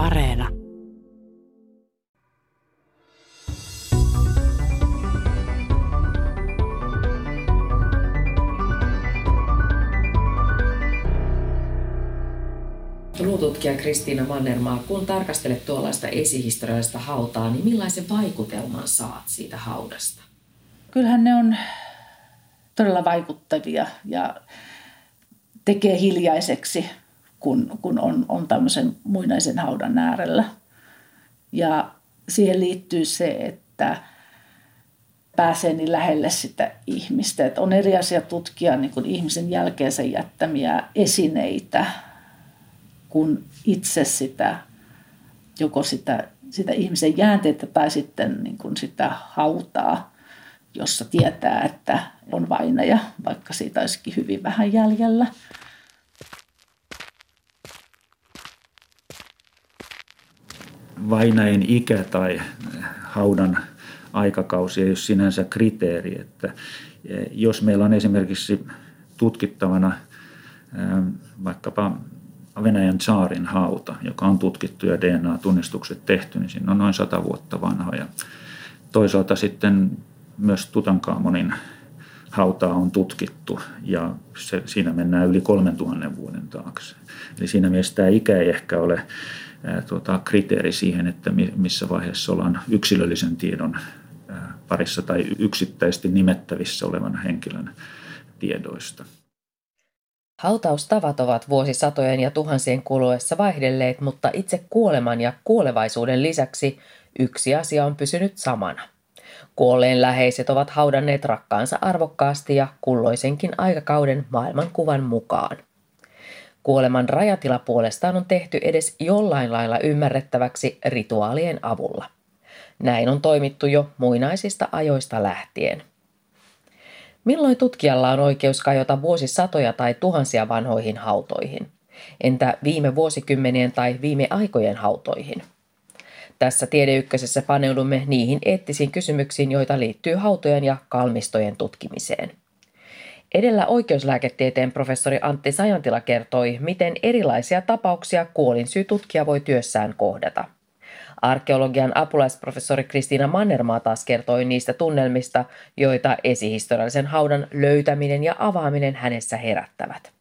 Areena. Luututkija Kristiina Mannermaa, kun tarkastelet tuollaista esihistoriallista hautaa, niin millaisen vaikutelman saat siitä haudasta? Kyllähän ne on todella vaikuttavia ja tekee hiljaiseksi, kun, kun on, on tämmöisen muinaisen haudan äärellä. Ja siihen liittyy se, että pääsee niin lähelle sitä ihmistä. Että on eri asia tutkia niin kuin ihmisen jälkeensä jättämiä esineitä, kun itse sitä, joko sitä, sitä ihmisen jäänteitä tai sitten niin kuin sitä hautaa, jossa tietää, että on vainaja, vaikka siitä olisikin hyvin vähän jäljellä. Vainajen ikä tai haudan aikakausi ei ole sinänsä kriteeri. Että jos meillä on esimerkiksi tutkittavana vaikkapa Venäjän saarin hauta, joka on tutkittu ja DNA-tunnistukset tehty, niin siinä on noin sata vuotta vanha. Ja toisaalta sitten myös Tutankamonin hautaa on tutkittu ja se, siinä mennään yli 3000 vuoden taakse. Eli siinä mielessä tämä ikä ei ehkä ole ää, tuota, kriteeri siihen, että missä vaiheessa ollaan yksilöllisen tiedon ää, parissa tai yksittäisesti nimettävissä olevan henkilön tiedoista. Hautaustavat ovat vuosisatojen ja tuhansien kuluessa vaihdelleet, mutta itse kuoleman ja kuolevaisuuden lisäksi yksi asia on pysynyt samana. Kuolleen läheiset ovat haudanneet rakkaansa arvokkaasti ja kulloisenkin aikakauden maailmankuvan mukaan. Kuoleman rajatila puolestaan on tehty edes jollain lailla ymmärrettäväksi rituaalien avulla. Näin on toimittu jo muinaisista ajoista lähtien. Milloin tutkijalla on oikeus kajota vuosisatoja tai tuhansia vanhoihin hautoihin? Entä viime vuosikymmenien tai viime aikojen hautoihin? Tässä Tiedeykkösessä paneudumme niihin eettisiin kysymyksiin, joita liittyy hautojen ja kalmistojen tutkimiseen. Edellä oikeuslääketieteen professori Antti Sajantila kertoi, miten erilaisia tapauksia kuolinsyytutkija voi työssään kohdata – Arkeologian apulaisprofessori Kristiina Mannermaa taas kertoi niistä tunnelmista, joita esihistoriallisen haudan löytäminen ja avaaminen hänessä herättävät.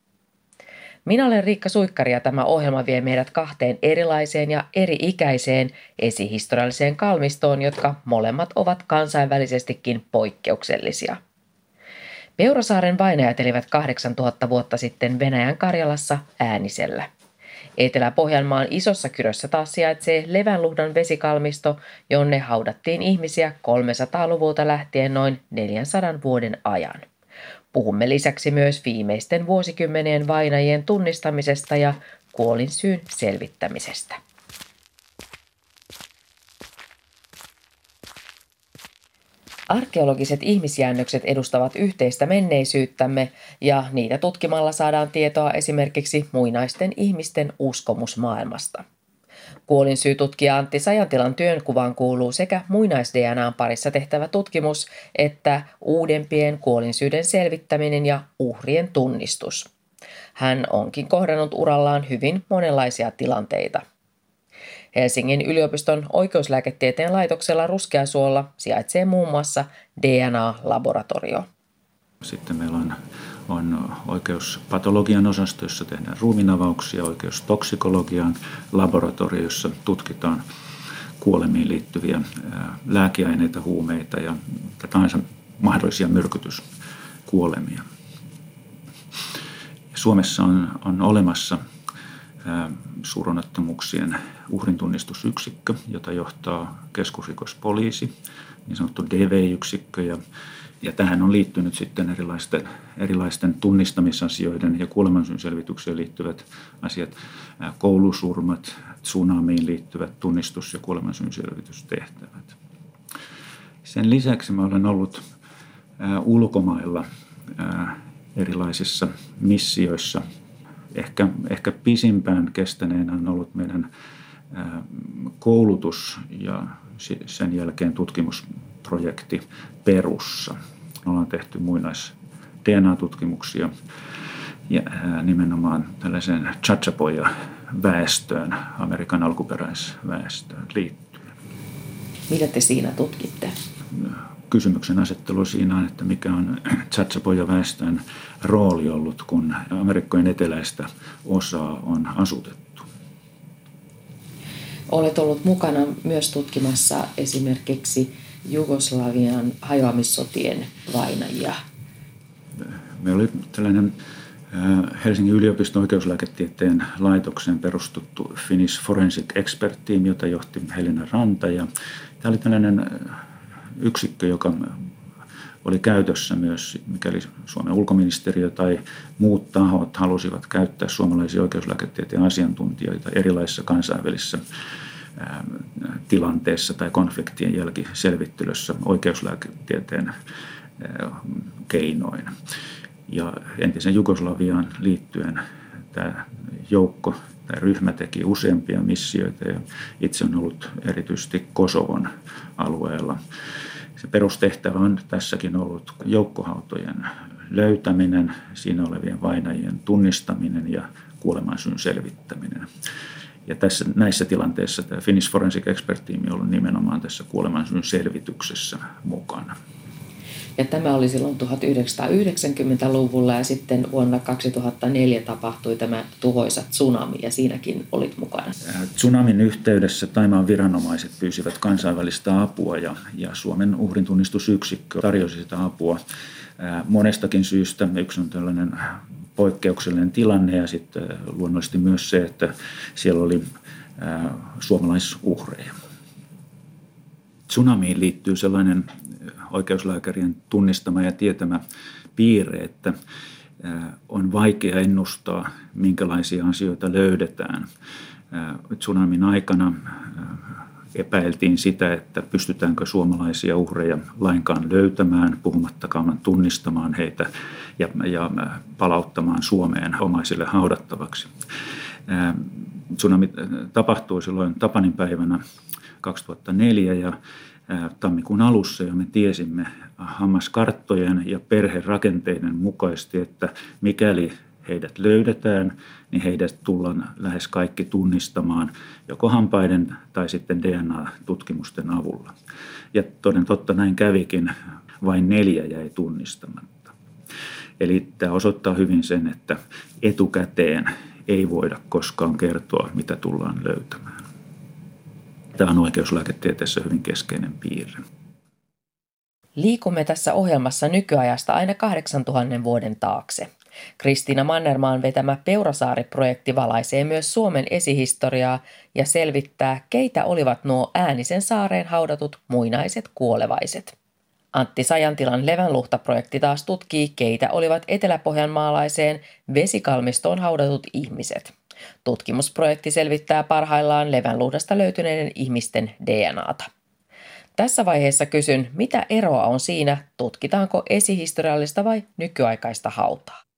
Minä olen Riikka Suikkari ja tämä ohjelma vie meidät kahteen erilaiseen ja eri-ikäiseen esihistorialliseen kalmistoon, jotka molemmat ovat kansainvälisestikin poikkeuksellisia. Peurasaaren vainajat elivät 8000 vuotta sitten Venäjän Karjalassa äänisellä – Etelä-Pohjanmaan isossa kyrössä taas sijaitsee Levänluhdan vesikalmisto, jonne haudattiin ihmisiä 300-luvulta lähtien noin 400 vuoden ajan. Puhumme lisäksi myös viimeisten vuosikymmenien vainajien tunnistamisesta ja kuolinsyyn selvittämisestä. Arkeologiset ihmisjäännökset edustavat yhteistä menneisyyttämme ja niitä tutkimalla saadaan tietoa esimerkiksi muinaisten ihmisten uskomusmaailmasta. Kuolinsyytutkija Antti Sajantilan työnkuvaan kuuluu sekä muinais parissa tehtävä tutkimus että uudempien kuolinsyyden selvittäminen ja uhrien tunnistus. Hän onkin kohdannut urallaan hyvin monenlaisia tilanteita – Helsingin yliopiston oikeuslääketieteen laitoksella Ruskeasuolla sijaitsee muun muassa DNA-laboratorio. Sitten meillä on, on oikeuspatologian osasto, jossa tehdään ruuminavauksia, oikeustoksikologian laboratorio, jossa tutkitaan kuolemiin liittyviä lääkeaineita, huumeita ja tahansa mahdollisia myrkytyskuolemia. Suomessa on, on olemassa suuronnettomuuksien uhrintunnistusyksikkö, jota johtaa keskusrikospoliisi, niin sanottu DV-yksikkö. Ja, ja tähän on liittynyt sitten erilaisten, erilaisten tunnistamisasioiden ja kuolemansyyn liittyvät asiat, koulusurmat, tsunamiin liittyvät tunnistus- ja kuolemansyyn selvitystehtävät. Sen lisäksi mä olen ollut ulkomailla erilaisissa missioissa – ehkä, ehkä pisimpään kestäneenä on ollut meidän koulutus ja sen jälkeen tutkimusprojekti Perussa. Ollaan tehty muinais DNA-tutkimuksia ja nimenomaan tällaisen Chachapoja väestöön, Amerikan alkuperäisväestöön liittyen. Mitä te siinä tutkitte? Kysymyksen asettelu siinä on, että mikä on Tsatsapoja-väestön rooli ollut, kun Amerikkojen eteläistä osaa on asutettu. Olet ollut mukana myös tutkimassa esimerkiksi Jugoslavian hajoamissotien vainajia. Me oli tällainen Helsingin yliopiston oikeuslääketieteen laitokseen perustuttu Finnish Forensic Expert Team, jota johti Helena Ranta. Ja tämä oli tällainen yksikkö, joka oli käytössä myös, mikäli Suomen ulkoministeriö tai muut tahot halusivat käyttää suomalaisia oikeuslääketieteen asiantuntijoita erilaisissa kansainvälisissä tilanteessa tai konfliktien jälkiselvittelyssä oikeuslääketieteen keinoin. Ja entisen Jugoslaviaan liittyen tämä joukko tai ryhmä teki useampia missioita ja itse on ollut erityisesti Kosovon alueella. Se perustehtävä on tässäkin ollut joukkohautojen löytäminen, siinä olevien vainajien tunnistaminen ja kuolemansyyn selvittäminen. Ja tässä, näissä tilanteissa tämä Finnish Forensic Expert on ollut nimenomaan tässä kuolemansyyn selvityksessä mukana. Ja tämä oli silloin 1990-luvulla ja sitten vuonna 2004 tapahtui tämä tuhoisa tsunami ja siinäkin olit mukana. Tsunamin yhteydessä Taimaan viranomaiset pyysivät kansainvälistä apua ja, ja Suomen uhrintunnistusyksikkö tarjosi sitä apua monestakin syystä. Yksi on tällainen poikkeuksellinen tilanne ja sitten luonnollisesti myös se, että siellä oli suomalaisuhreja. Tsunamiin liittyy sellainen oikeuslääkärien tunnistama ja tietämä piirre, että on vaikea ennustaa, minkälaisia asioita löydetään. Tsunamin aikana epäiltiin sitä, että pystytäänkö suomalaisia uhreja lainkaan löytämään, puhumattakaan tunnistamaan heitä ja, ja palauttamaan Suomeen omaisille haudattavaksi. Tsunami tapahtui silloin Tapanin päivänä 2004 ja tammikuun alussa jo me tiesimme hammaskarttojen ja perherakenteiden mukaisesti, että mikäli heidät löydetään, niin heidät tullaan lähes kaikki tunnistamaan joko hampaiden tai sitten DNA-tutkimusten avulla. Ja toden totta näin kävikin, vain neljä jäi tunnistamatta. Eli tämä osoittaa hyvin sen, että etukäteen ei voida koskaan kertoa, mitä tullaan löytämään. Tämä on oikeuslääketieteessä hyvin keskeinen piirre. Liikumme tässä ohjelmassa nykyajasta aina 8000 vuoden taakse. Kristiina Mannermaan vetämä Peurasaari-projekti valaisee myös Suomen esihistoriaa ja selvittää, keitä olivat nuo äänisen saareen haudatut muinaiset kuolevaiset. Antti Sajantilan Levänluhta-projekti taas tutkii, keitä olivat eteläpohjanmaalaiseen vesikalmistoon haudatut ihmiset. Tutkimusprojekti selvittää parhaillaan Levänluhdasta löytyneiden ihmisten DNAta. Tässä vaiheessa kysyn, mitä eroa on siinä, tutkitaanko esihistoriallista vai nykyaikaista hautaa?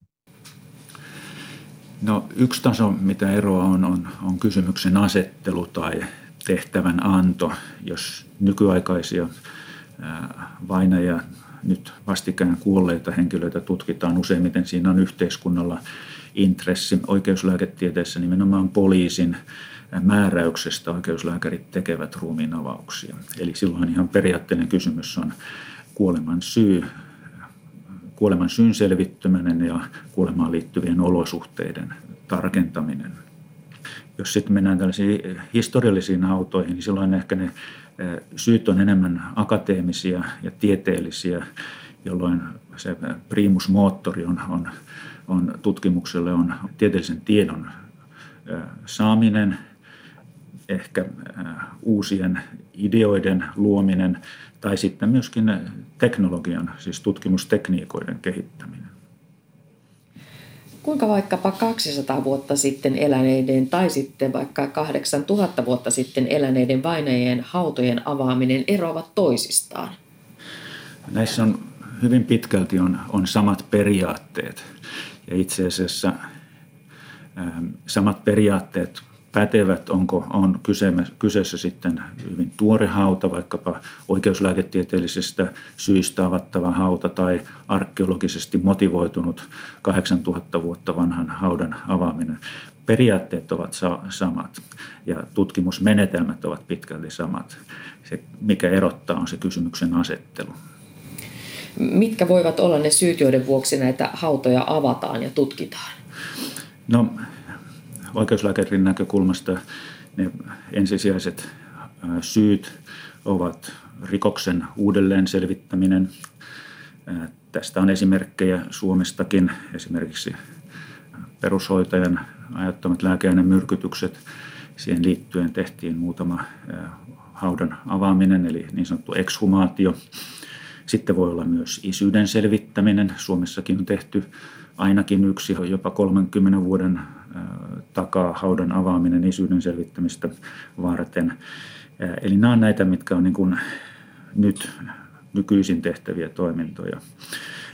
No, yksi taso, mitä eroa on, on, on kysymyksen asettelu tai tehtävän anto. Jos nykyaikaisia vainajia, nyt vastikään kuolleita henkilöitä tutkitaan, useimmiten siinä on yhteiskunnalla intressi. Oikeuslääketieteessä nimenomaan poliisin määräyksestä oikeuslääkärit tekevät ruumiinavauksia. Eli silloin ihan periaatteinen kysymys on kuoleman syy, kuoleman syyn selvittäminen ja kuolemaan liittyvien olosuhteiden tarkentaminen. Jos sitten mennään tällaisiin historiallisiin autoihin, niin silloin ehkä ne syyt on enemmän akateemisia ja tieteellisiä, jolloin se primus moottori on, on, on tutkimukselle on tieteellisen tiedon saaminen, ehkä uusien ideoiden luominen tai sitten myöskin teknologian, siis tutkimustekniikoiden kehittäminen. Kuinka vaikkapa 200 vuotta sitten eläneiden tai sitten vaikka 8000 vuotta sitten eläneiden vainajien hautojen avaaminen eroavat toisistaan? Näissä on hyvin pitkälti on, on samat periaatteet ja itse asiassa samat periaatteet pätevät, onko on kyseessä sitten hyvin tuore hauta, vaikkapa oikeuslääketieteellisestä syistä avattava hauta tai arkeologisesti motivoitunut 8000 vuotta vanhan haudan avaaminen. periaatteet ovat samat ja tutkimusmenetelmät ovat pitkälti samat. Se, mikä erottaa, on se kysymyksen asettelu. Mitkä voivat olla ne syyt, joiden vuoksi näitä hautoja avataan ja tutkitaan? No, oikeuslääkärin näkökulmasta ne ensisijaiset syyt ovat rikoksen uudelleen selvittäminen. Tästä on esimerkkejä Suomestakin, esimerkiksi perushoitajan ajattamat lääkeainemyrkytykset. Siihen liittyen tehtiin muutama haudan avaaminen, eli niin sanottu ekshumaatio. Sitten voi olla myös isyyden selvittäminen. Suomessakin on tehty ainakin yksi, jopa 30 vuoden takaa haudan avaaminen isyyden selvittämistä varten. Eli nämä on näitä, mitkä on niin kuin nyt nykyisin tehtäviä toimintoja.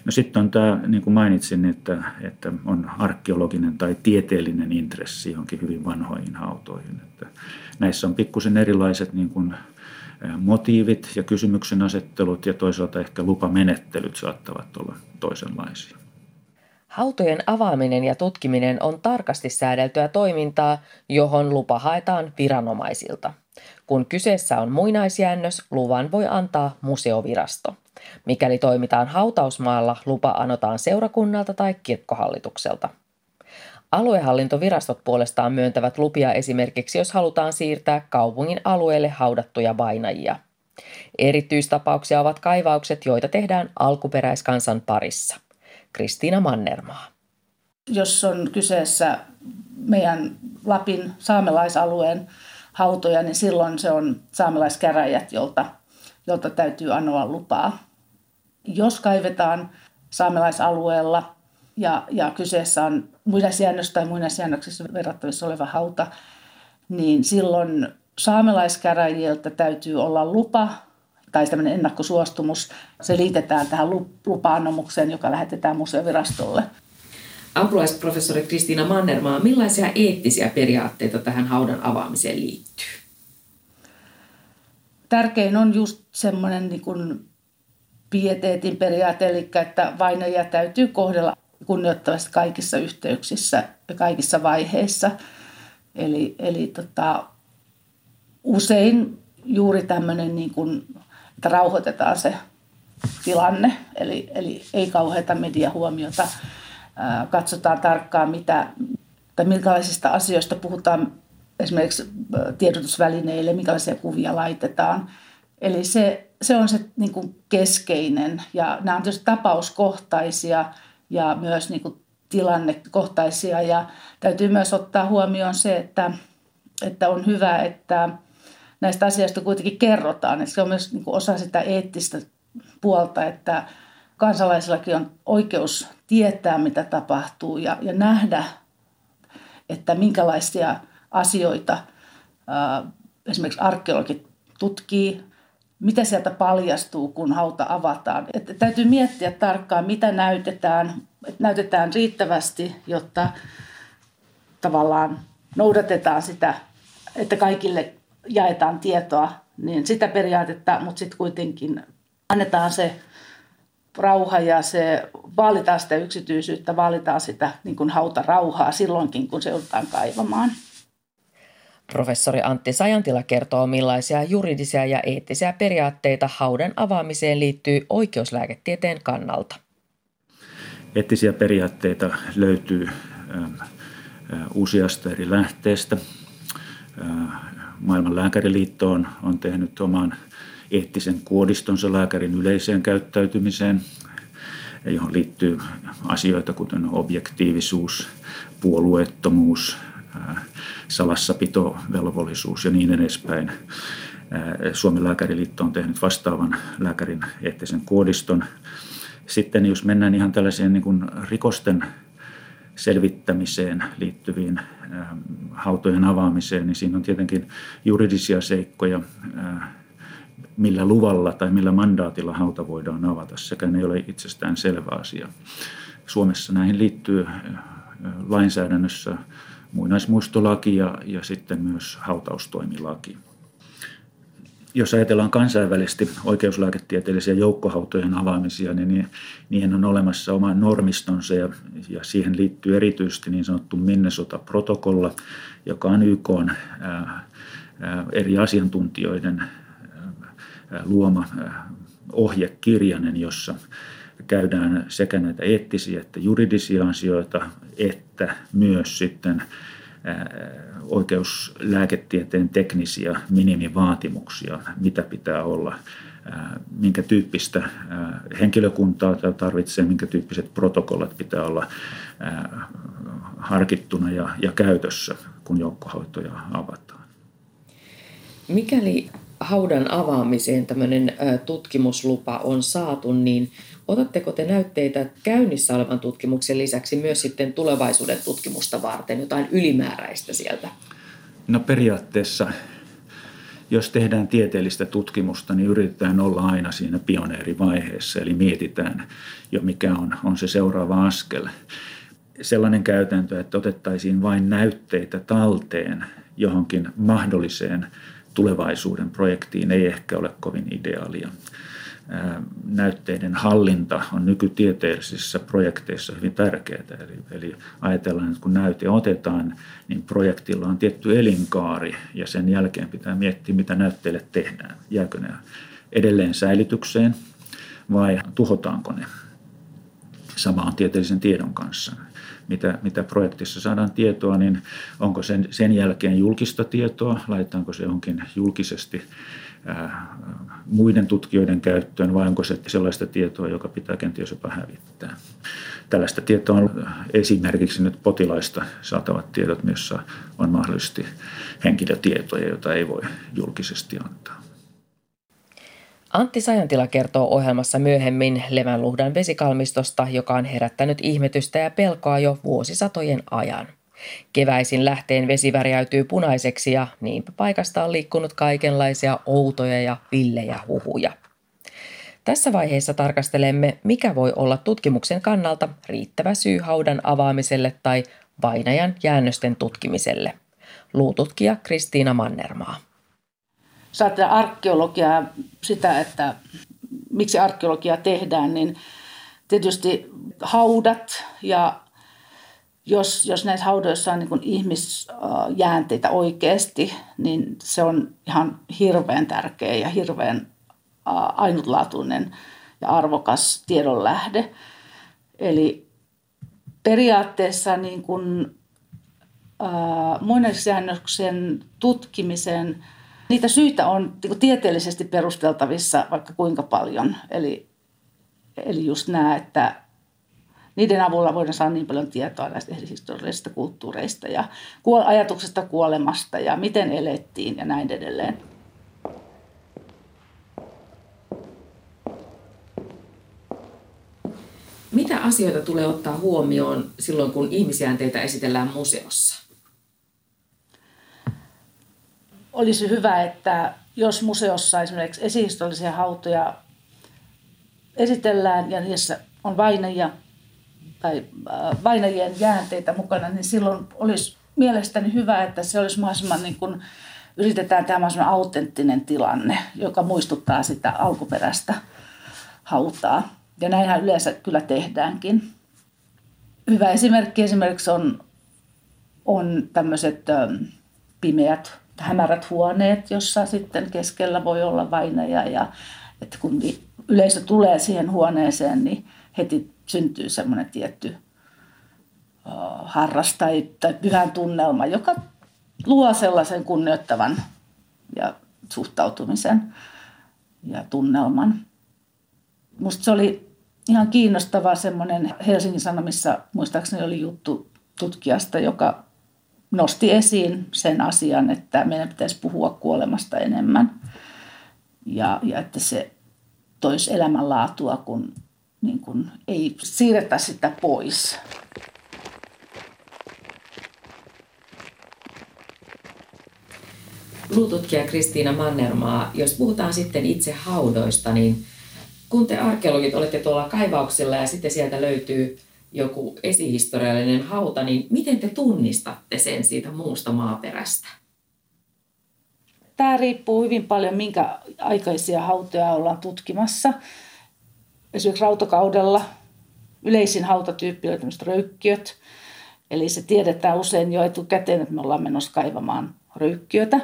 No sitten on tämä, niin kuin mainitsin, että, että on arkeologinen tai tieteellinen intressi johonkin hyvin vanhoihin hautoihin. Että näissä on pikkusen erilaiset niin kuin motiivit ja kysymyksen asettelut ja toisaalta ehkä lupamenettelyt saattavat olla toisenlaisia. Hautojen avaaminen ja tutkiminen on tarkasti säädeltyä toimintaa, johon lupa haetaan viranomaisilta. Kun kyseessä on muinaisjäännös, luvan voi antaa museovirasto. Mikäli toimitaan hautausmaalla, lupa anotaan seurakunnalta tai kirkkohallitukselta. Aluehallintovirastot puolestaan myöntävät lupia esimerkiksi, jos halutaan siirtää kaupungin alueelle haudattuja vainajia. Erityistapauksia ovat kaivaukset, joita tehdään alkuperäiskansan parissa. Kristiina Mannermaa. Jos on kyseessä meidän Lapin saamelaisalueen hautoja, niin silloin se on saamelaiskäräjät, jolta, jolta täytyy anoa lupaa. Jos kaivetaan saamelaisalueella ja, ja kyseessä on muinaisjäännös tai muinaisjäännöksessä verrattavissa oleva hauta, niin silloin saamelaiskäräjiltä täytyy olla lupa tai tämmöinen ennakkosuostumus. Se liitetään tähän lupa-annomukseen, joka lähetetään museovirastolle. Apulaisprofessori Kristiina Mannermaa, millaisia eettisiä periaatteita tähän haudan avaamiseen liittyy? Tärkein on just semmoinen niin kuin pieteetin periaate, eli että vainajia täytyy kohdella kunnioittavasti kaikissa yhteyksissä ja kaikissa vaiheissa. Eli, eli tota, usein juuri tämmöinen, niin kuin, että rauhoitetaan se tilanne, eli, eli ei kauheita mediahuomiota. Katsotaan tarkkaan, mitä, tai minkälaisista asioista puhutaan esimerkiksi tiedotusvälineille, minkälaisia kuvia laitetaan. Eli se, se on se niin kuin keskeinen, ja nämä on tietysti tapauskohtaisia – ja myös niin kuin tilannekohtaisia. Ja täytyy myös ottaa huomioon se, että, että on hyvä, että näistä asioista kuitenkin kerrotaan. Se on myös niin osa sitä eettistä puolta, että kansalaisillakin on oikeus tietää, mitä tapahtuu ja, ja nähdä, että minkälaisia asioita esimerkiksi arkeologit tutkii, mitä sieltä paljastuu, kun hauta avataan. Että täytyy miettiä tarkkaan, mitä näytetään, että näytetään riittävästi, jotta tavallaan noudatetaan sitä, että kaikille jaetaan tietoa, niin sitä periaatetta, mutta sitten kuitenkin annetaan se rauha ja se, vaalitaan sitä yksityisyyttä, vaalitaan sitä niin kuin hauta rauhaa silloinkin, kun se joudutaan kaivamaan. Professori Antti Sajantila kertoo, millaisia juridisia ja eettisiä periaatteita haudan avaamiseen liittyy oikeuslääketieteen kannalta. Eettisiä periaatteita löytyy useasta eri lähteestä. Maailman lääkäriliitto on, on tehnyt oman eettisen kuodistonsa lääkärin yleiseen käyttäytymiseen, johon liittyy asioita kuten objektiivisuus, puolueettomuus, salassapitovelvollisuus ja niin edespäin. Suomen lääkäriliitto on tehnyt vastaavan lääkärin eettisen koodiston. Sitten jos mennään ihan tällaiseen niin kuin rikosten selvittämiseen liittyviin hautojen avaamiseen, niin siinä on tietenkin juridisia seikkoja, millä luvalla tai millä mandaatilla hauta voidaan avata. Sekään ei ole itsestään selvä asia. Suomessa näihin liittyy lainsäädännössä muinaismuistolaki ja, ja sitten myös hautaustoimilaki. Jos ajatellaan kansainvälisesti oikeuslääketieteellisiä joukkohautojen avaamisia, niin, niihin on olemassa oma normistonsa ja, ja siihen liittyy erityisesti niin sanottu Minnesota-protokolla, joka on YK on, ää, ää, eri asiantuntijoiden ää, luoma ää, ohjekirjainen, jossa käydään sekä näitä eettisiä että juridisia asioita, että myös sitten oikeuslääketieteen teknisiä minimivaatimuksia, mitä pitää olla, minkä tyyppistä henkilökuntaa tarvitsee, minkä tyyppiset protokollat pitää olla harkittuna ja, ja käytössä, kun joukkohoitoja avataan. Mikäli haudan avaamiseen tämmöinen tutkimuslupa on saatu, niin otatteko te näytteitä käynnissä olevan tutkimuksen lisäksi myös sitten tulevaisuuden tutkimusta varten, jotain ylimääräistä sieltä? No periaatteessa, jos tehdään tieteellistä tutkimusta, niin yritetään olla aina siinä pioneerivaiheessa, eli mietitään jo mikä on, on se seuraava askel. Sellainen käytäntö, että otettaisiin vain näytteitä talteen johonkin mahdolliseen tulevaisuuden projektiin ei ehkä ole kovin ideaalia. Näytteiden hallinta on nykytieteellisissä projekteissa hyvin tärkeää. Eli, eli ajatellaan, että kun näyte otetaan, niin projektilla on tietty elinkaari ja sen jälkeen pitää miettiä, mitä näytteille tehdään. Jääkö ne edelleen säilytykseen vai tuhotaanko ne? Sama on tieteellisen tiedon kanssa mitä, mitä projektissa saadaan tietoa, niin onko sen, sen jälkeen julkista tietoa, laitetaanko se johonkin julkisesti muiden tutkijoiden käyttöön vai onko se sellaista tietoa, joka pitää kenties jopa hävittää. Tällaista tietoa on esimerkiksi nyt potilaista saatavat tiedot, joissa on mahdollisesti henkilötietoja, joita ei voi julkisesti antaa. Antti Sajantila kertoo ohjelmassa myöhemmin Levänluhdan vesikalmistosta, joka on herättänyt ihmetystä ja pelkoa jo vuosisatojen ajan. Keväisin lähteen vesi värjäytyy punaiseksi ja niinpä paikasta on liikkunut kaikenlaisia outoja ja villejä huhuja. Tässä vaiheessa tarkastelemme, mikä voi olla tutkimuksen kannalta riittävä syy haudan avaamiselle tai vainajan jäännösten tutkimiselle. Luututkija Kristiina Mannermaa ajatellaan arkeologiaa, sitä, että miksi arkeologiaa tehdään, niin tietysti haudat ja jos, jos näissä haudoissa on niin ihmisjäänteitä oikeasti, niin se on ihan hirveän tärkeä ja hirveän ainutlaatuinen ja arvokas tiedonlähde. Eli periaatteessa niin kuin, äh, muinaisjäännöksen tutkimisen – Niitä syitä on niin tieteellisesti perusteltavissa vaikka kuinka paljon. Eli, eli just nämä, että niiden avulla voidaan saada niin paljon tietoa näistä historiallisista kulttuureista ja ajatuksesta kuolemasta ja miten elettiin ja näin edelleen. Mitä asioita tulee ottaa huomioon silloin, kun ihmisjäänteitä esitellään museossa? olisi hyvä, että jos museossa esimerkiksi esihistoriallisia hautoja esitellään ja niissä on vainajia tai äh, vainajien jäänteitä mukana, niin silloin olisi mielestäni hyvä, että se olisi mahdollisimman niin kuin, yritetään tehdä mahdollisimman autenttinen tilanne, joka muistuttaa sitä alkuperäistä hautaa. Ja näinhän yleensä kyllä tehdäänkin. Hyvä esimerkki esimerkiksi on, on tämmöiset ähm, pimeät hämärät huoneet, jossa sitten keskellä voi olla vainaja ja että kun yleisö tulee siihen huoneeseen, niin heti syntyy semmoinen tietty harras tai, tai pyhän tunnelma, joka luo sellaisen kunnioittavan ja suhtautumisen ja tunnelman. Musta se oli ihan kiinnostava semmoinen Helsingin Sanomissa, muistaakseni oli juttu tutkijasta, joka nosti esiin sen asian, että meidän pitäisi puhua kuolemasta enemmän ja, ja että se toisi elämänlaatua, kun niin kun ei siirretä sitä pois. Luututkija Kristiina Mannermaa, jos puhutaan sitten itse haudoista, niin kun te arkeologit olette tuolla kaivauksella ja sitten sieltä löytyy joku esihistoriallinen hauta, niin miten te tunnistatte sen siitä muusta maaperästä? tämä riippuu hyvin paljon, minkä aikaisia hautoja ollaan tutkimassa. Esimerkiksi rautakaudella yleisin hautatyyppi on röykkiöt. Eli se tiedetään usein jo etukäteen, että me ollaan menossa kaivamaan röykkiötä,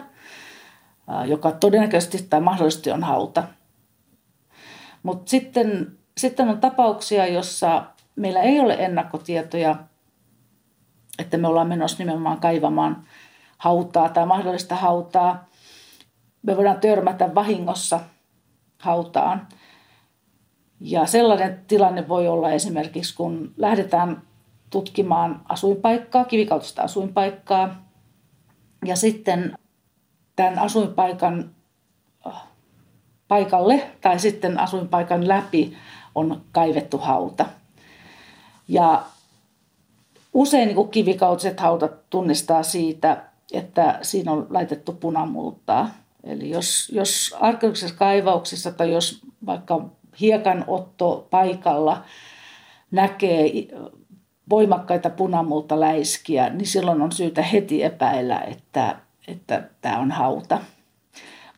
joka todennäköisesti tai mahdollisesti on hauta. Mutta sitten, sitten on tapauksia, jossa meillä ei ole ennakkotietoja, että me ollaan menossa nimenomaan kaivamaan hautaa tai mahdollista hautaa. Me voidaan törmätä vahingossa hautaan. Ja sellainen tilanne voi olla esimerkiksi, kun lähdetään tutkimaan asuinpaikkaa, kivikautista asuinpaikkaa, ja sitten tämän asuinpaikan äh, paikalle tai sitten asuinpaikan läpi on kaivettu hauta. Ja usein niin kivikautiset hautat tunnistaa siitä, että siinä on laitettu punamultaa. Eli jos, jos arkeologisissa kaivauksissa tai jos vaikka hiekanotto paikalla näkee voimakkaita punamultaläiskiä, niin silloin on syytä heti epäillä, että, että tämä on hauta.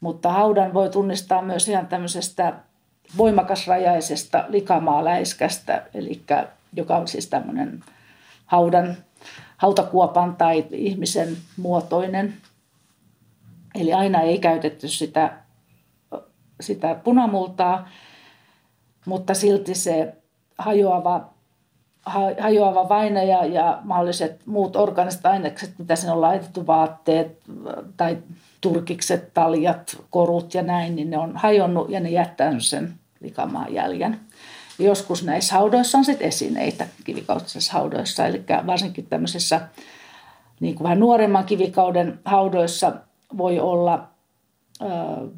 Mutta haudan voi tunnistaa myös ihan tämmöisestä voimakasrajaisesta likamaaläiskästä, eli joka on siis tämmöinen haudan, hautakuopan tai ihmisen muotoinen. Eli aina ei käytetty sitä, sitä punamultaa, mutta silti se hajoava, hajoava vainaja ja mahdolliset muut organiset ainekset, mitä sinne on laitettu, vaatteet tai turkikset, taljat, korut ja näin, niin ne on hajonnut ja ne jättää sen likamaan jäljen. Joskus näissä haudoissa on sitten esineitä kivikautisissa haudoissa, eli varsinkin tämmöisessä niin kuin vähän nuoremman kivikauden haudoissa voi olla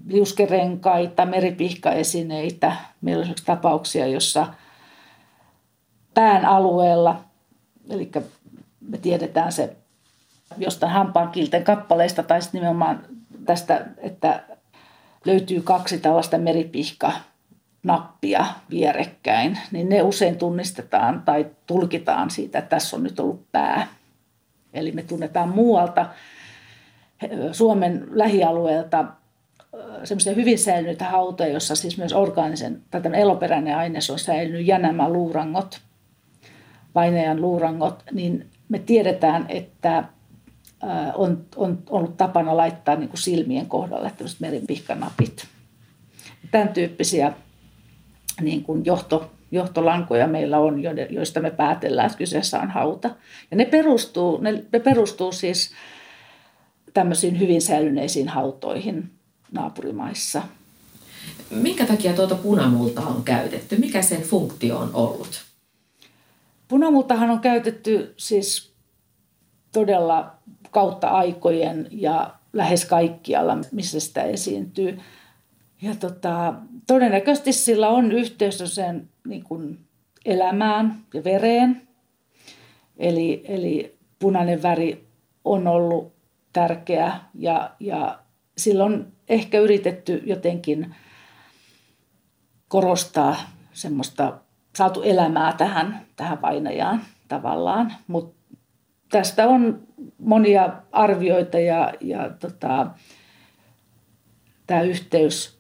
liuskerenkaita, meripihkaesineitä. Meillä on tapauksia, jossa pään alueella, eli me tiedetään se jostain hampaan kilten kappaleista tai sitten nimenomaan tästä, että löytyy kaksi tällaista meripihka nappia vierekkäin, niin ne usein tunnistetaan tai tulkitaan siitä, että tässä on nyt ollut pää. Eli me tunnetaan muualta Suomen lähialueelta semmoisia hyvin säilyneitä hautoja, jossa siis myös orgaanisen tai eloperäinen aines on säilynyt ja nämä luurangot, vainajan luurangot, niin me tiedetään, että on, on ollut tapana laittaa niin kuin silmien kohdalle tämmöiset merinpihkanapit. Tämän tyyppisiä niin kuin johto, johtolankoja meillä on, joista me päätellään, että kyseessä on hauta. Ja ne perustuu, ne, ne perustuu siis tämmöisiin hyvin säilyneisiin hautoihin naapurimaissa. Minkä takia tuota punamultaa on käytetty? Mikä sen funktio on ollut? Punamultahan on käytetty siis todella kautta aikojen ja lähes kaikkialla, missä sitä esiintyy. Ja tota, todennäköisesti sillä on yhteys sen niin kuin elämään ja vereen. Eli, eli punainen väri on ollut tärkeä ja, ja silloin ehkä yritetty jotenkin korostaa semmoista saatu elämää tähän, tähän vainajaan tavallaan. Mutta tästä on monia arvioita ja, ja tota, tämä yhteys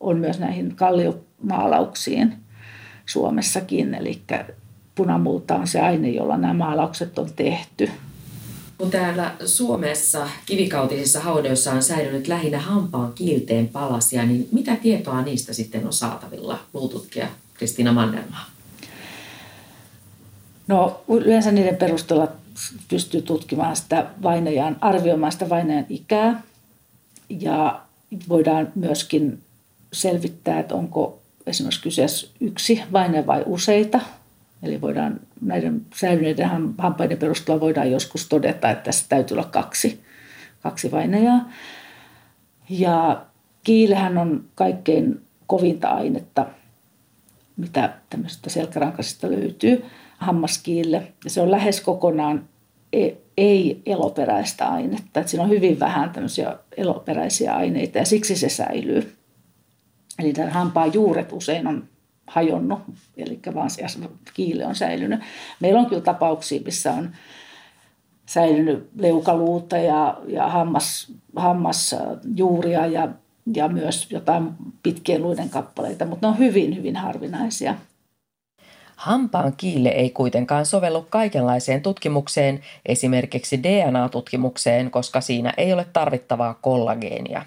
on myös näihin kalliomaalauksiin Suomessakin. Eli punamulta on se aine, jolla nämä maalaukset on tehty. Kun täällä Suomessa kivikautisissa haudoissa on säilynyt lähinnä hampaan kiilteen palasia, niin mitä tietoa niistä sitten on saatavilla, luututkija Kristiina Mannermaa? No yleensä niiden perusteella pystyy tutkimaan sitä vainajan, arvioimaan sitä vainajan ikää ja voidaan myöskin selvittää, että onko esimerkiksi kyseessä yksi vaine vai useita. Eli voidaan näiden säilyneiden hampaiden perusteella voidaan joskus todeta, että tässä täytyy olla kaksi, kaksi vainajaa. Ja kiilehän on kaikkein kovinta ainetta, mitä tämmöistä selkärankasista löytyy hammaskiille. Ja se on lähes kokonaan e- ei-eloperäistä ainetta. Että siinä on hyvin vähän tämmöisiä eloperäisiä aineita ja siksi se säilyy. Eli tämän hampaan juuret usein on hajonnut, eli vaan se kiile on säilynyt. Meillä on kyllä tapauksia, missä on säilynyt leukaluuta ja, ja hammas, hammasjuuria ja, ja myös jotain pitkien luiden kappaleita, mutta ne on hyvin, hyvin harvinaisia. Hampaan kiille ei kuitenkaan sovellu kaikenlaiseen tutkimukseen, esimerkiksi DNA-tutkimukseen, koska siinä ei ole tarvittavaa kollageenia.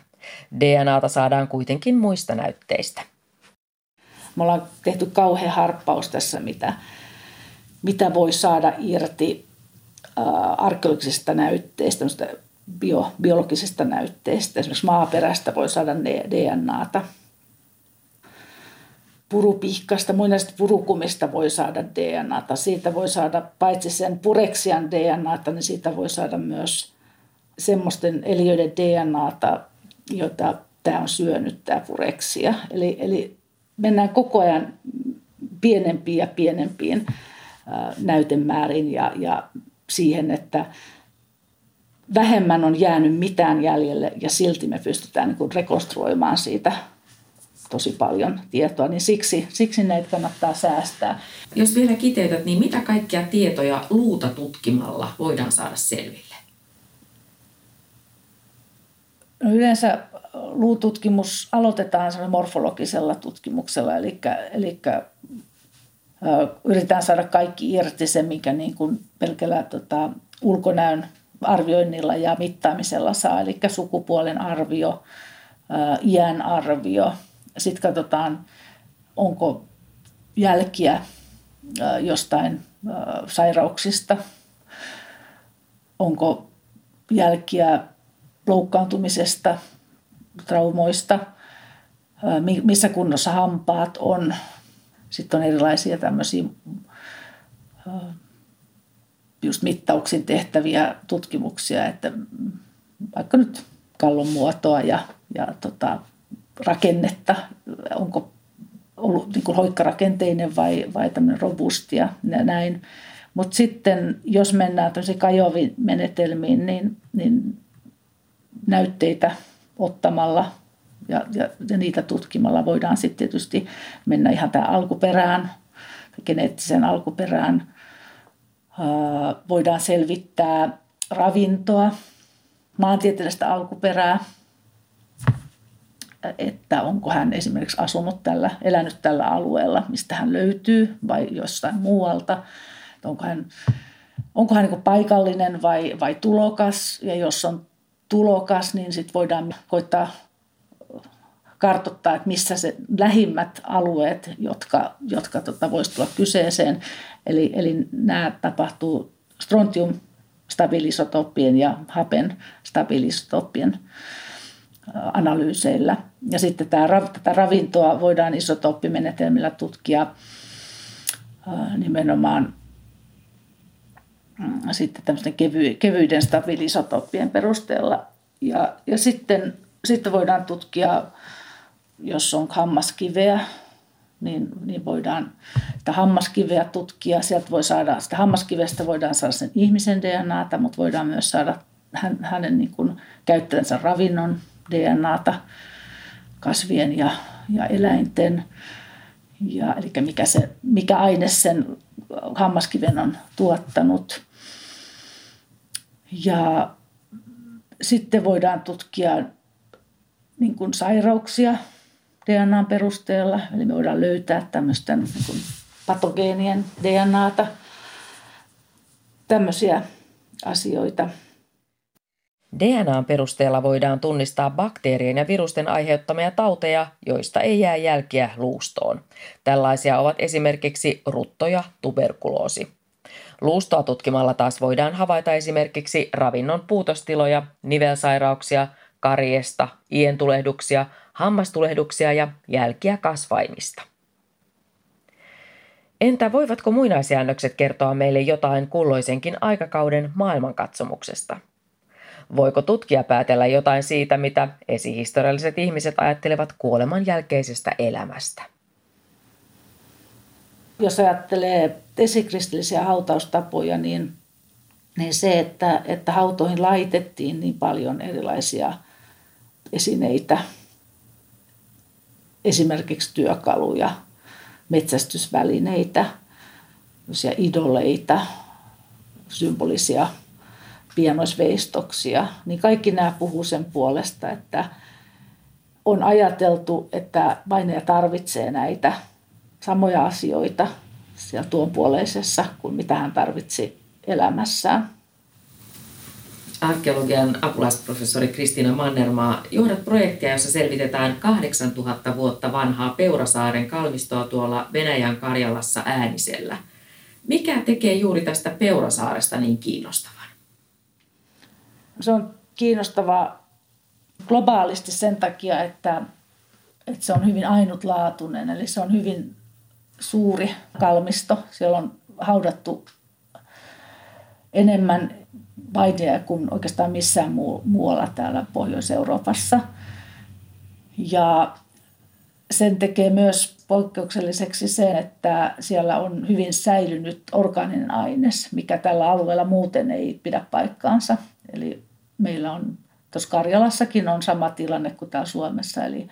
DNAta saadaan kuitenkin muista näytteistä. Me ollaan tehty kauhean harppaus tässä, mitä, mitä voi saada irti äh, arkeologisista näytteistä, bio, biologisista näytteistä. Esimerkiksi maaperästä voi saada DNAta. Purupihkasta, muinaisesta purukumista voi saada DNAta. Siitä voi saada paitsi sen pureksian DNAta, niin siitä voi saada myös semmoisten eliöiden DNAta, joita tämä on syönyt, tämä pureksia. Eli, eli mennään koko ajan pienempiin ja pienempiin näytemäärin ja, ja siihen, että vähemmän on jäänyt mitään jäljelle ja silti me pystytään niin rekonstruoimaan siitä tosi paljon tietoa, niin siksi, siksi näitä kannattaa säästää. Jos vielä kiteytät, niin mitä kaikkia tietoja luuta tutkimalla voidaan saada selville? No yleensä luututkimus aloitetaan morfologisella tutkimuksella, eli, eli yritetään saada kaikki irti se, mikä niin kuin pelkällä tota, ulkonäön arvioinnilla ja mittaamisella saa, eli sukupuolen arvio, iän arvio. Sitten katsotaan, onko jälkiä jostain sairauksista, onko jälkiä loukkaantumisesta, traumoista, missä kunnossa hampaat on. Sitten on erilaisia tämmöisiä just mittauksin tehtäviä tutkimuksia, että vaikka nyt kallon muotoa ja, ja tota, rakennetta, onko ollut niin kuin hoikkarakenteinen vai, vai tämmöinen robusti ja näin. Mutta sitten jos mennään tämmöisiin kajoviin menetelmiin, niin, niin näytteitä ottamalla ja, ja, ja niitä tutkimalla voidaan sitten tietysti mennä ihan tähän alkuperään, geneettiseen alkuperään. Voidaan selvittää ravintoa, maantieteellistä alkuperää, että onko hän esimerkiksi asunut tällä, elänyt tällä alueella, mistä hän löytyy vai jossain muualta. Onko hän, onko hän niin paikallinen vai, vai tulokas ja jos on tulokas, niin sitten voidaan koittaa kartoittaa, että missä se lähimmät alueet, jotka, jotka tota, voisi tulla kyseeseen. Eli, eli nämä tapahtuu strontium stabilisotoppien ja hapen stabilisotoppien analyyseillä. Ja sitten tämä, tätä ravintoa voidaan isotoppimenetelmillä tutkia nimenomaan Mm, sitten tämmöisten kevy, kevyiden stabilisotoppien perusteella. Ja, ja sitten, sitten voidaan tutkia, jos on hammaskiveä, niin, niin voidaan sitä hammaskiveä tutkia. Sieltä voi saada, sitä hammaskivestä voidaan saada sen ihmisen DNAta, mutta voidaan myös saada hän, hänen niin kuin, käyttäjänsä ravinnon DNAta, kasvien ja, ja eläinten. Ja, eli mikä, se, mikä aine sen hammaskiven on tuottanut. Ja sitten voidaan tutkia niin kuin sairauksia DNAn perusteella, eli me voidaan löytää tämmöisten niin kuin patogeenien DNAta, tämmöisiä asioita. DNAn perusteella voidaan tunnistaa bakteerien ja virusten aiheuttamia tauteja, joista ei jää jälkiä luustoon. Tällaisia ovat esimerkiksi rutto ja tuberkuloosi. Luustoa tutkimalla taas voidaan havaita esimerkiksi ravinnon puutostiloja, nivelsairauksia, kariesta, ientulehduksia, hammastulehduksia ja jälkiä kasvaimista. Entä voivatko muinaisjäännökset kertoa meille jotain kulloisenkin aikakauden maailmankatsomuksesta – Voiko tutkija päätellä jotain siitä, mitä esihistorialliset ihmiset ajattelevat kuoleman jälkeisestä elämästä? Jos ajattelee esikristillisiä hautaustapoja, niin, niin se, että, että hautoihin laitettiin niin paljon erilaisia esineitä, esimerkiksi työkaluja, metsästysvälineitä, idoleita, symbolisia pienoisveistoksia, niin kaikki nämä puhuu sen puolesta, että on ajateltu, että vainaja tarvitsee näitä samoja asioita siellä tuon puoleisessa kuin mitä hän tarvitsi elämässään. Arkeologian apulaisprofessori Kristiina Mannermaa, johdat projektia, jossa selvitetään 8000 vuotta vanhaa Peurasaaren kalmistoa tuolla Venäjän Karjalassa äänisellä. Mikä tekee juuri tästä Peurasaaresta niin kiinnostavan? Se on kiinnostava globaalisti sen takia, että, että se on hyvin ainutlaatuinen, eli se on hyvin suuri kalmisto. Siellä on haudattu enemmän vaideja kuin oikeastaan missään muualla täällä Pohjois-Euroopassa. Ja sen tekee myös poikkeukselliseksi se, että siellä on hyvin säilynyt orgaaninen aines, mikä tällä alueella muuten ei pidä paikkaansa. Eli meillä on, tuossa Karjalassakin on sama tilanne kuin täällä Suomessa, eli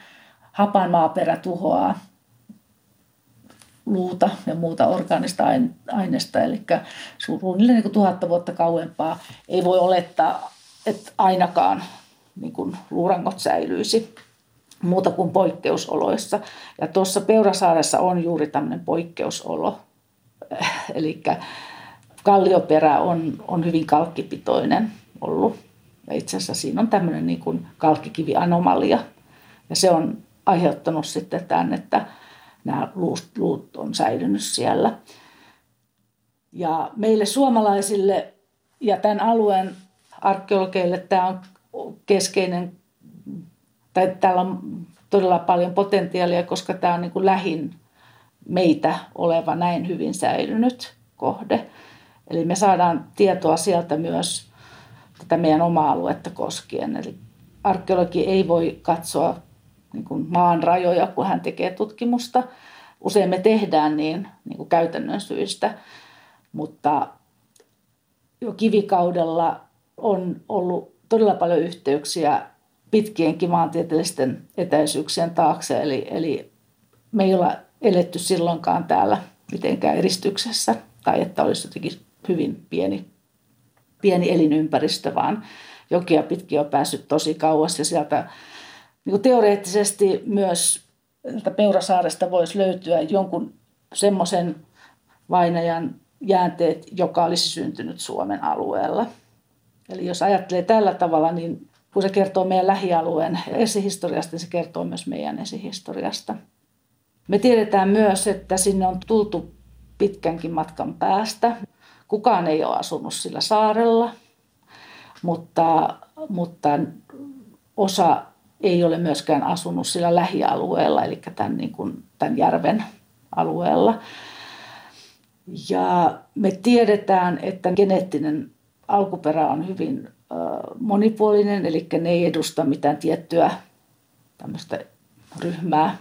hapan maaperä tuhoaa luuta ja muuta orgaanista aineesta, eli suunnilleen niin tuhatta vuotta kauempaa. Ei voi olettaa, että ainakaan niin kuin luurangot säilyisi muuta kuin poikkeusoloissa. Ja tuossa Peurasaaressa on juuri tämmöinen poikkeusolo, eli kallioperä on, on hyvin kalkkipitoinen ollut. Ja itse asiassa siinä on tämmöinen niin kuin kalkkikivianomalia. Ja se on aiheuttanut sitten tämän, että nämä luut, luut on säilynyt siellä. Ja meille suomalaisille ja tämän alueen arkeologeille tämä on keskeinen, tai täällä on todella paljon potentiaalia, koska tämä on niin kuin lähin meitä oleva näin hyvin säilynyt kohde. Eli me saadaan tietoa sieltä myös tätä meidän omaa aluetta koskien. Eli arkeologi ei voi katsoa niin kuin maan rajoja, kun hän tekee tutkimusta. Usein me tehdään niin, niin kuin käytännön syistä, mutta jo kivikaudella on ollut todella paljon yhteyksiä pitkienkin maantieteellisten etäisyyksien taakse. Eli, eli me ei olla eletty silloinkaan täällä mitenkään eristyksessä tai että olisi jotenkin hyvin pieni, pieni elinympäristö, vaan jokia pitkin on päässyt tosi kauas ja sieltä niin kuin teoreettisesti myös Peurasaaresta voisi löytyä jonkun semmoisen vainajan jäänteet, joka olisi syntynyt Suomen alueella. Eli jos ajattelee tällä tavalla, niin kun se kertoo meidän lähialueen esihistoriasta, niin se kertoo myös meidän esihistoriasta. Me tiedetään myös, että sinne on tultu pitkänkin matkan päästä. Kukaan ei ole asunut sillä saarella, mutta, mutta osa ei ole myöskään asunut sillä lähialueella, eli tämän, niin kuin, tämän järven alueella. Ja me tiedetään, että geneettinen alkuperä on hyvin monipuolinen, eli ne ei edusta mitään tiettyä tämmöistä ryhmää.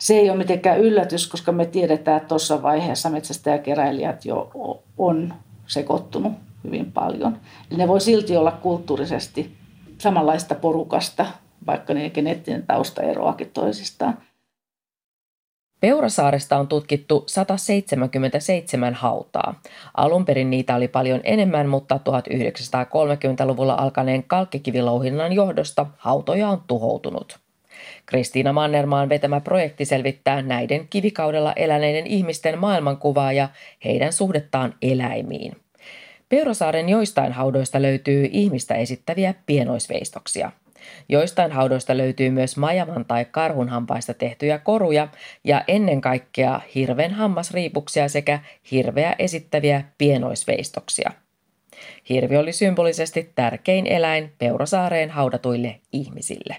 Se ei ole mitenkään yllätys, koska me tiedetään, että tuossa vaiheessa metsästäjäkeräilijät jo on sekoittunut hyvin paljon. Eli ne voi silti olla kulttuurisesti samanlaista porukasta, vaikka ne geneettinen tausta eroakin toisistaan. Peurasaaresta on tutkittu 177 hautaa. Alun perin niitä oli paljon enemmän, mutta 1930-luvulla alkaneen kalkkikivilouhinnan johdosta hautoja on tuhoutunut. Kristiina Mannermaan vetämä projekti selvittää näiden kivikaudella eläneiden ihmisten maailmankuvaa ja heidän suhdettaan eläimiin. Peurasaaren joistain haudoista löytyy ihmistä esittäviä pienoisveistoksia. Joistain haudoista löytyy myös majavan tai karhun hampaista tehtyjä koruja ja ennen kaikkea hirven hammasriipuksia sekä hirveä esittäviä pienoisveistoksia. Hirvi oli symbolisesti tärkein eläin Peurasaareen haudatuille ihmisille.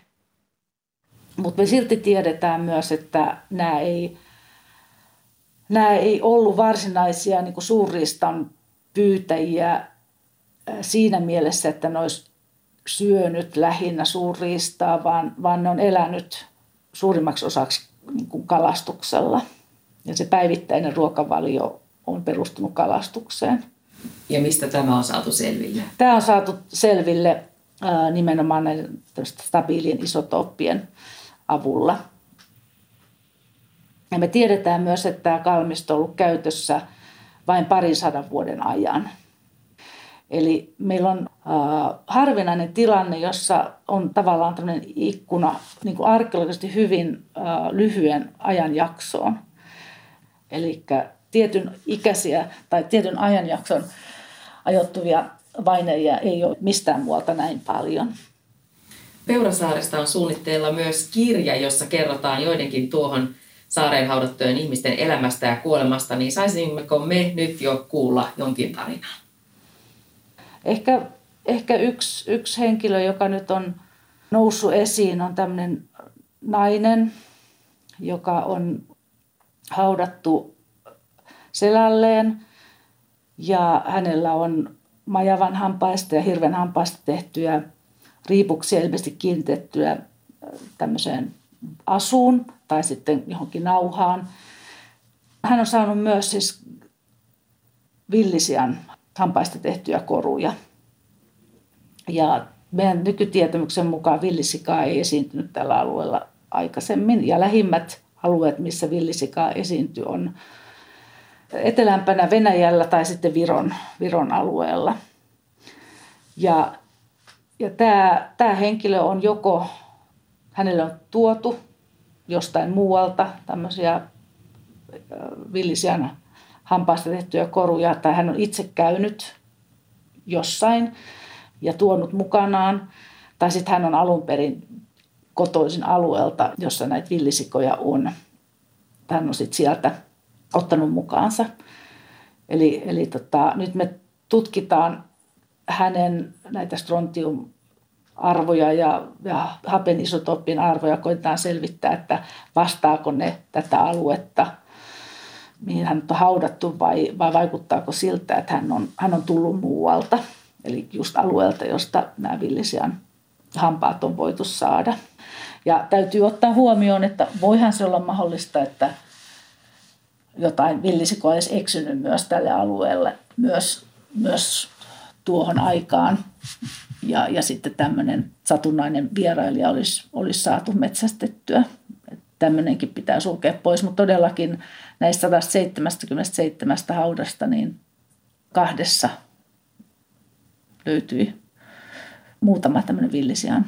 Mutta me silti tiedetään myös, että nämä ei, nämä ei ollut varsinaisia niin suurristan pyytäjiä äh, siinä mielessä, että ne olisi syönyt lähinnä suurriistaa, vaan, vaan ne on elänyt suurimmaksi osaksi niin kuin kalastuksella. Ja se päivittäinen ruokavalio on perustunut kalastukseen. Ja mistä tämä on saatu selville? Tämä on saatu selville äh, nimenomaan näiden stabiilien isotooppien avulla. Ja me tiedetään myös, että tämä kalmisto on ollut käytössä – vain parin sadan vuoden ajan. Eli meillä on äh, harvinainen tilanne, jossa on tavallaan tämmöinen ikkuna niin kuin arkeologisesti hyvin äh, lyhyen ajanjaksoon. Eli tietyn ikäisiä tai tietyn ajanjakson ajoittuvia vainajia ei ole mistään muualta näin paljon. Peurasaaresta on suunnitteilla myös kirja, jossa kerrotaan joidenkin tuohon saareen haudattujen ihmisten elämästä ja kuolemasta, niin saisimmeko me nyt jo kuulla jonkin tarinan? Ehkä, ehkä yksi, yksi henkilö, joka nyt on noussut esiin, on tämmöinen nainen, joka on haudattu selälleen ja hänellä on majavan hampaista ja hirven hampaista tehtyjä riipuksia ilmeisesti kiinnitettyä tämmöiseen asuun tai sitten johonkin nauhaan. Hän on saanut myös siis villisian hampaista tehtyjä koruja. Ja meidän nykytietämyksen mukaan villisikaa ei esiintynyt tällä alueella aikaisemmin. Ja lähimmät alueet, missä villisikaa esiintyy, on etelämpänä Venäjällä tai sitten Viron, Viron alueella. Ja, ja tämä, tämä henkilö on joko, hänelle on tuotu jostain muualta tämmöisiä villisian hampaasta tehtyjä koruja, tai hän on itse käynyt jossain ja tuonut mukanaan, tai sitten hän on alun perin kotoisin alueelta, jossa näitä villisikoja on. Hän on sitten sieltä ottanut mukaansa. Eli, eli tota, nyt me tutkitaan hänen näitä strontiumarvoja ja, ja hapenisotopin arvoja, koitetaan selvittää, että vastaako ne tätä aluetta, mihin hän on haudattu vai, vai vaikuttaako siltä, että hän on, hän on tullut muualta. Eli just alueelta, josta nämä villisian hampaat on voitu saada. Ja täytyy ottaa huomioon, että voihan se olla mahdollista, että jotain villisikoa olisi eksynyt myös tälle alueelle, myös, myös tuohon aikaan. Ja, ja sitten tämmöinen satunnainen vierailija olisi, olisi saatu metsästettyä. Tämmöinenkin pitää sulkea pois, mutta todellakin näistä 177 haudasta niin kahdessa löytyi muutama tämmöinen villisian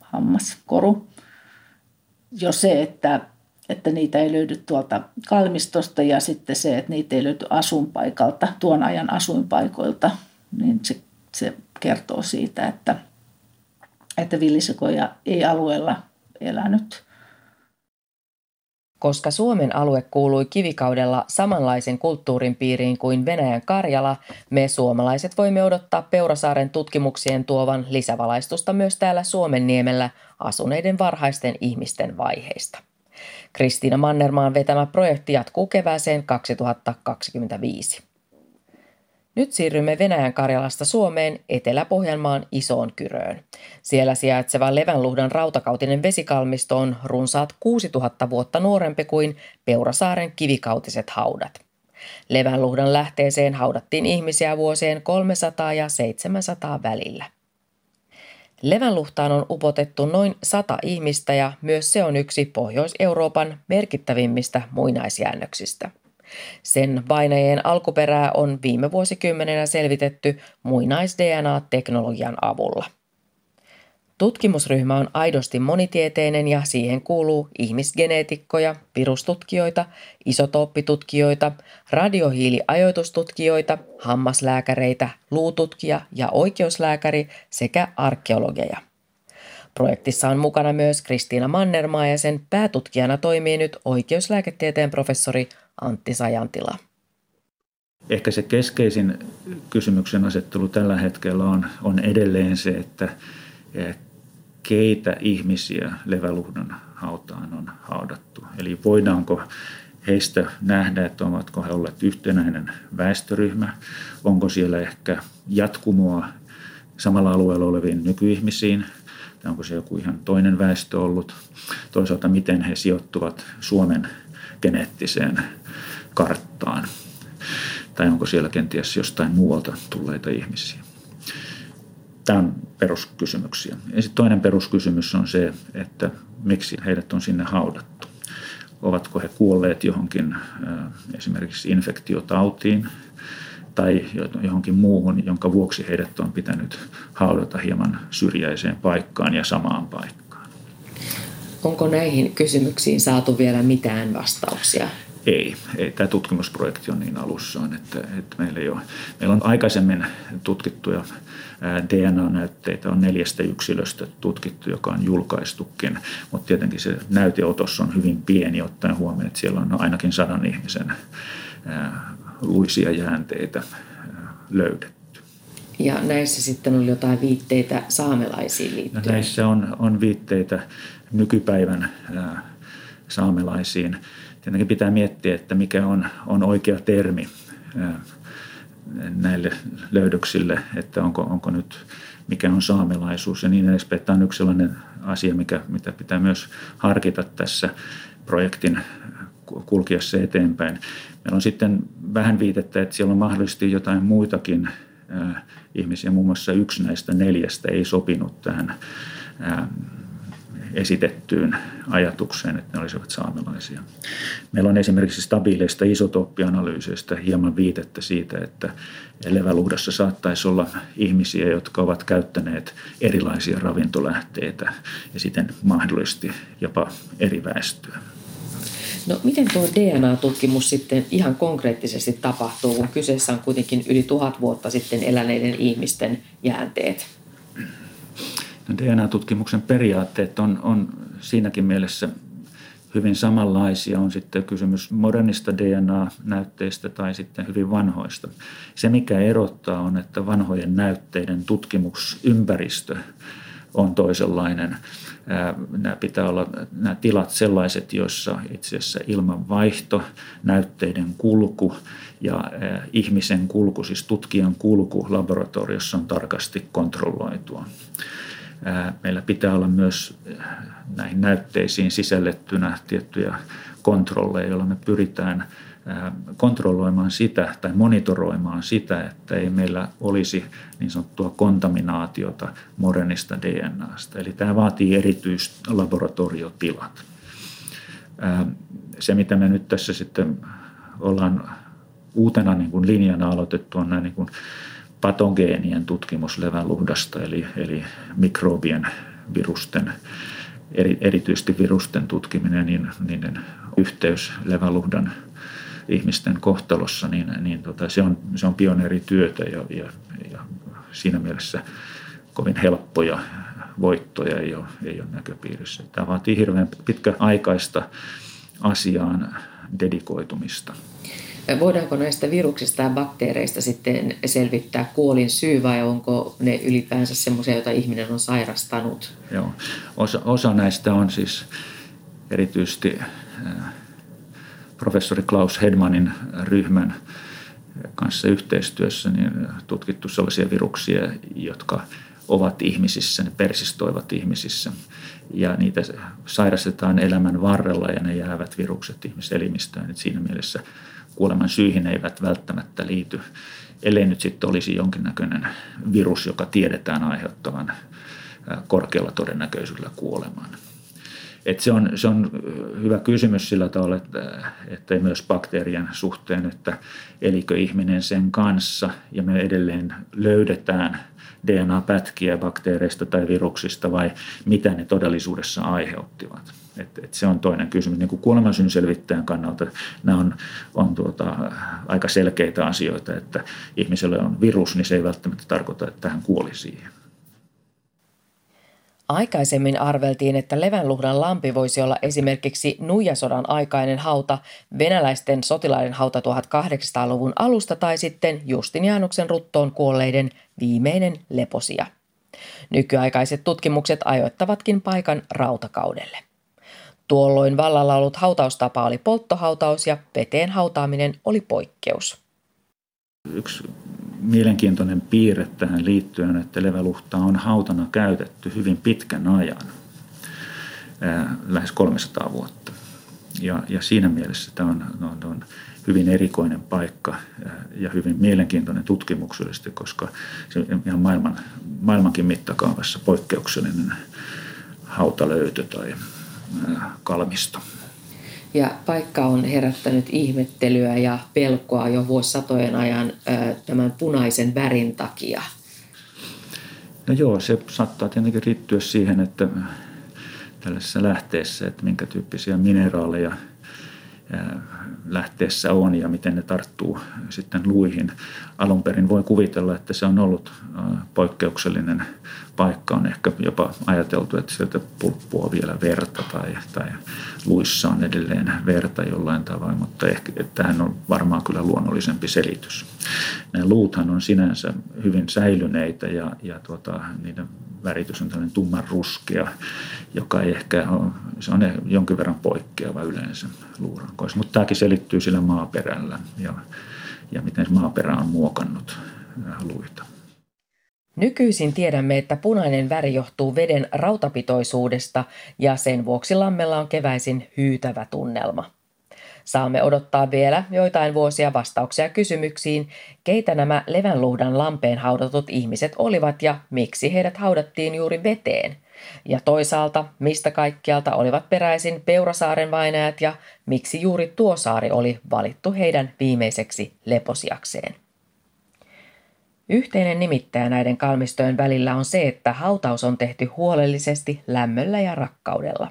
hammaskoru. Jo se, että että niitä ei löydy tuolta kalmistosta ja sitten se, että niitä ei löydy asuinpaikalta, tuon ajan asuinpaikoilta, niin se, se kertoo siitä, että, että villisikoja ei alueella elänyt. Koska Suomen alue kuului kivikaudella samanlaisen kulttuurin piiriin kuin Venäjän Karjala, me suomalaiset voimme odottaa Peurasaaren tutkimuksien tuovan lisävalaistusta myös täällä Suomen niemellä asuneiden varhaisten ihmisten vaiheista. Kristiina Mannermaan vetämä projekti jatkuu kevääseen 2025. Nyt siirrymme Venäjän Karjalasta Suomeen Etelä-Pohjanmaan Isoon Kyröön. Siellä sijaitseva Levänluhdan rautakautinen vesikalmisto on runsaat 6000 vuotta nuorempi kuin Peurasaaren kivikautiset haudat. Levänluhdan lähteeseen haudattiin ihmisiä vuosien 300 ja 700 välillä. Levänluhtaan on upotettu noin sata ihmistä ja myös se on yksi Pohjois-Euroopan merkittävimmistä muinaisjäännöksistä. Sen vainajien alkuperää on viime vuosikymmenenä selvitetty muinais-DNA-teknologian avulla. Tutkimusryhmä on aidosti monitieteinen ja siihen kuuluu ihmisgeneetikkoja, virustutkijoita, isotooppitutkijoita, radiohiiliajoitustutkijoita, hammaslääkäreitä, luututkija ja oikeuslääkäri sekä arkeologeja. Projektissa on mukana myös Kristiina Mannermaa ja sen päätutkijana toimii nyt oikeuslääketieteen professori Antti Sajantila. Ehkä se keskeisin kysymyksen asettelu tällä hetkellä on, on edelleen se, että keitä ihmisiä leväluhdan hautaan on haudattu. Eli voidaanko heistä nähdä, että ovatko he olleet yhtenäinen väestöryhmä, onko siellä ehkä jatkumoa samalla alueella oleviin nykyihmisiin, tai onko se joku ihan toinen väestö ollut. Toisaalta miten he sijoittuvat Suomen geneettiseen karttaan, tai onko siellä kenties jostain muualta tulleita ihmisiä. Tämä on peruskysymyksiä. Ja sitten toinen peruskysymys on se, että miksi heidät on sinne haudattu. Ovatko he kuolleet johonkin esimerkiksi infektiotautiin tai johonkin muuhun, jonka vuoksi heidät on pitänyt haudata hieman syrjäiseen paikkaan ja samaan paikkaan. Onko näihin kysymyksiin saatu vielä mitään vastauksia? Ei, ei. Tämä tutkimusprojekti on niin alussaan, että, että meillä, ei ole, meillä on aikaisemmin tutkittuja DNA-näytteitä on neljästä yksilöstä tutkittu, joka on julkaistukin, mutta tietenkin se näyteotos on hyvin pieni ottaen huomioon, että siellä on ainakin sadan ihmisen luisia jäänteitä löydetty. Ja näissä sitten oli jotain viitteitä saamelaisiin liittyen? No näissä on, on viitteitä nykypäivän saamelaisiin. Tietenkin pitää miettiä, että mikä on, on oikea termi näille löydöksille, että onko, onko nyt mikä on saamelaisuus ja niin edespäin. Tämä on yksi sellainen asia, mikä, mitä pitää myös harkita tässä projektin kulkiessa eteenpäin. Meillä on sitten vähän viitettä, että siellä on mahdollisesti jotain muitakin ihmisiä, muun muassa yksi näistä neljästä ei sopinut tähän esitettyyn ajatukseen, että ne olisivat saamelaisia. Meillä on esimerkiksi stabiileista isotooppianalyyseistä hieman viitettä siitä, että leväluhdassa saattaisi olla ihmisiä, jotka ovat käyttäneet erilaisia ravintolähteitä ja siten mahdollisesti jopa eri väestöä. No miten tuo DNA-tutkimus sitten ihan konkreettisesti tapahtuu, kun kyseessä on kuitenkin yli tuhat vuotta sitten eläneiden ihmisten jäänteet? DNA-tutkimuksen periaatteet on, on siinäkin mielessä hyvin samanlaisia. On sitten kysymys modernista DNA-näytteistä tai sitten hyvin vanhoista. Se, mikä erottaa, on, että vanhojen näytteiden tutkimusympäristö on toisenlainen. Nämä pitää olla nämä tilat sellaiset, joissa itse asiassa ilmanvaihto, näytteiden kulku ja ihmisen kulku, siis tutkijan kulku laboratoriossa on tarkasti kontrolloitua. Meillä pitää olla myös näihin näytteisiin sisällettynä tiettyjä kontrolleja, joilla me pyritään kontrolloimaan sitä tai monitoroimaan sitä, että ei meillä olisi niin sanottua kontaminaatiota modernista DNAsta. Eli tämä vaatii erityislaboratoriotilat. Se, mitä me nyt tässä sitten ollaan uutena niin kuin linjana aloitettu, on nämä niin kuin patogeenien tutkimus leväluhdasta, eli, eli mikrobien, virusten, eri, erityisesti virusten tutkiminen, niin niiden yhteys leväluhdan ihmisten kohtalossa, niin, niin tota, se, on, se on pioneerityötä ja, ja, ja siinä mielessä kovin helppoja voittoja ei ole, ei ole näköpiirissä. Tämä vaatii hirveän pitkäaikaista asiaan dedikoitumista. Voidaanko näistä viruksista ja bakteereista sitten selvittää kuolin syy vai onko ne ylipäänsä semmoisia, joita ihminen on sairastanut? Joo, osa, osa näistä on siis erityisesti äh, professori Klaus Hedmanin ryhmän kanssa yhteistyössä niin tutkittu sellaisia viruksia, jotka ovat ihmisissä, ne persistoivat ihmisissä ja niitä sairastetaan elämän varrella ja ne jäävät virukset ihmiselimistöön. Et siinä mielessä kuoleman syihin eivät välttämättä liity, ellei nyt sitten olisi jonkinnäköinen virus, joka tiedetään aiheuttavan korkealla todennäköisyydellä kuoleman. Et se, on, se on hyvä kysymys sillä tavalla, että, että myös bakteerien suhteen, että elikö ihminen sen kanssa ja me edelleen löydetään DNA-pätkiä bakteereista tai viruksista vai mitä ne todellisuudessa aiheuttivat. Et, et se on toinen kysymys. Niin kuin kuolemansyyn selvittäjän kannalta nämä on, on tuota, aika selkeitä asioita, että ihmiselle on virus, niin se ei välttämättä tarkoita, että hän kuoli siihen. Aikaisemmin arveltiin, että Levänluhdan lampi voisi olla esimerkiksi Nuijasodan aikainen hauta, venäläisten sotilaiden hauta 1800-luvun alusta tai sitten Justinianuksen ruttoon kuolleiden viimeinen leposia. Nykyaikaiset tutkimukset ajoittavatkin paikan rautakaudelle. Tuolloin vallalla ollut hautaustapa oli polttohautaus ja veteen hautaaminen oli poikkeus. Yksi mielenkiintoinen piirre tähän liittyen, että leväluhtaa on hautana käytetty hyvin pitkän ajan, lähes 300 vuotta. Ja, ja siinä mielessä tämä on, on, on hyvin erikoinen paikka ja hyvin mielenkiintoinen tutkimuksellisesti, koska se on ihan maailman, maailmankin mittakaavassa poikkeuksellinen hautalöytö tai kalmisto. Ja paikka on herättänyt ihmettelyä ja pelkoa jo vuosisatojen ajan tämän punaisen värin takia. No joo, se saattaa tietenkin riittyä siihen, että tällaisessa lähteessä, että minkä tyyppisiä mineraaleja lähteessä on ja miten ne tarttuu sitten luihin. Alun perin voi kuvitella, että se on ollut poikkeuksellinen paikka. On ehkä jopa ajateltu, että sieltä pulppua vielä verta tai, tai luissa on edelleen verta jollain tavoin, mutta ehkä tähän on varmaan kyllä luonnollisempi selitys. Nämä luuthan on sinänsä hyvin säilyneitä ja, ja tuota, niiden väritys on tällainen tumman ruskea, joka ei ehkä ole, se on jonkin verran poikkeava yleensä luurankoissa. Mutta tämäkin selittyy sillä maaperällä ja, ja miten maaperä on muokannut luita. Nykyisin tiedämme, että punainen väri johtuu veden rautapitoisuudesta ja sen vuoksi lammella on keväisin hyytävä tunnelma. Saamme odottaa vielä joitain vuosia vastauksia kysymyksiin, keitä nämä Levänluhdan lampeen haudatut ihmiset olivat ja miksi heidät haudattiin juuri veteen. Ja toisaalta, mistä kaikkialta olivat peräisin Peurasaaren vainajat ja miksi juuri tuo saari oli valittu heidän viimeiseksi leposiakseen. Yhteinen nimittäjä näiden kalmistojen välillä on se, että hautaus on tehty huolellisesti lämmöllä ja rakkaudella.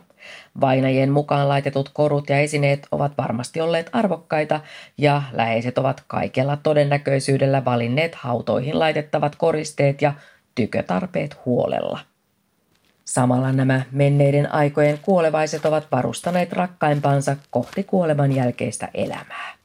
Vainajien mukaan laitetut korut ja esineet ovat varmasti olleet arvokkaita ja läheiset ovat kaikella todennäköisyydellä valinneet hautoihin laitettavat koristeet ja tykötarpeet huolella. Samalla nämä menneiden aikojen kuolevaiset ovat varustaneet rakkaimpansa kohti kuoleman jälkeistä elämää.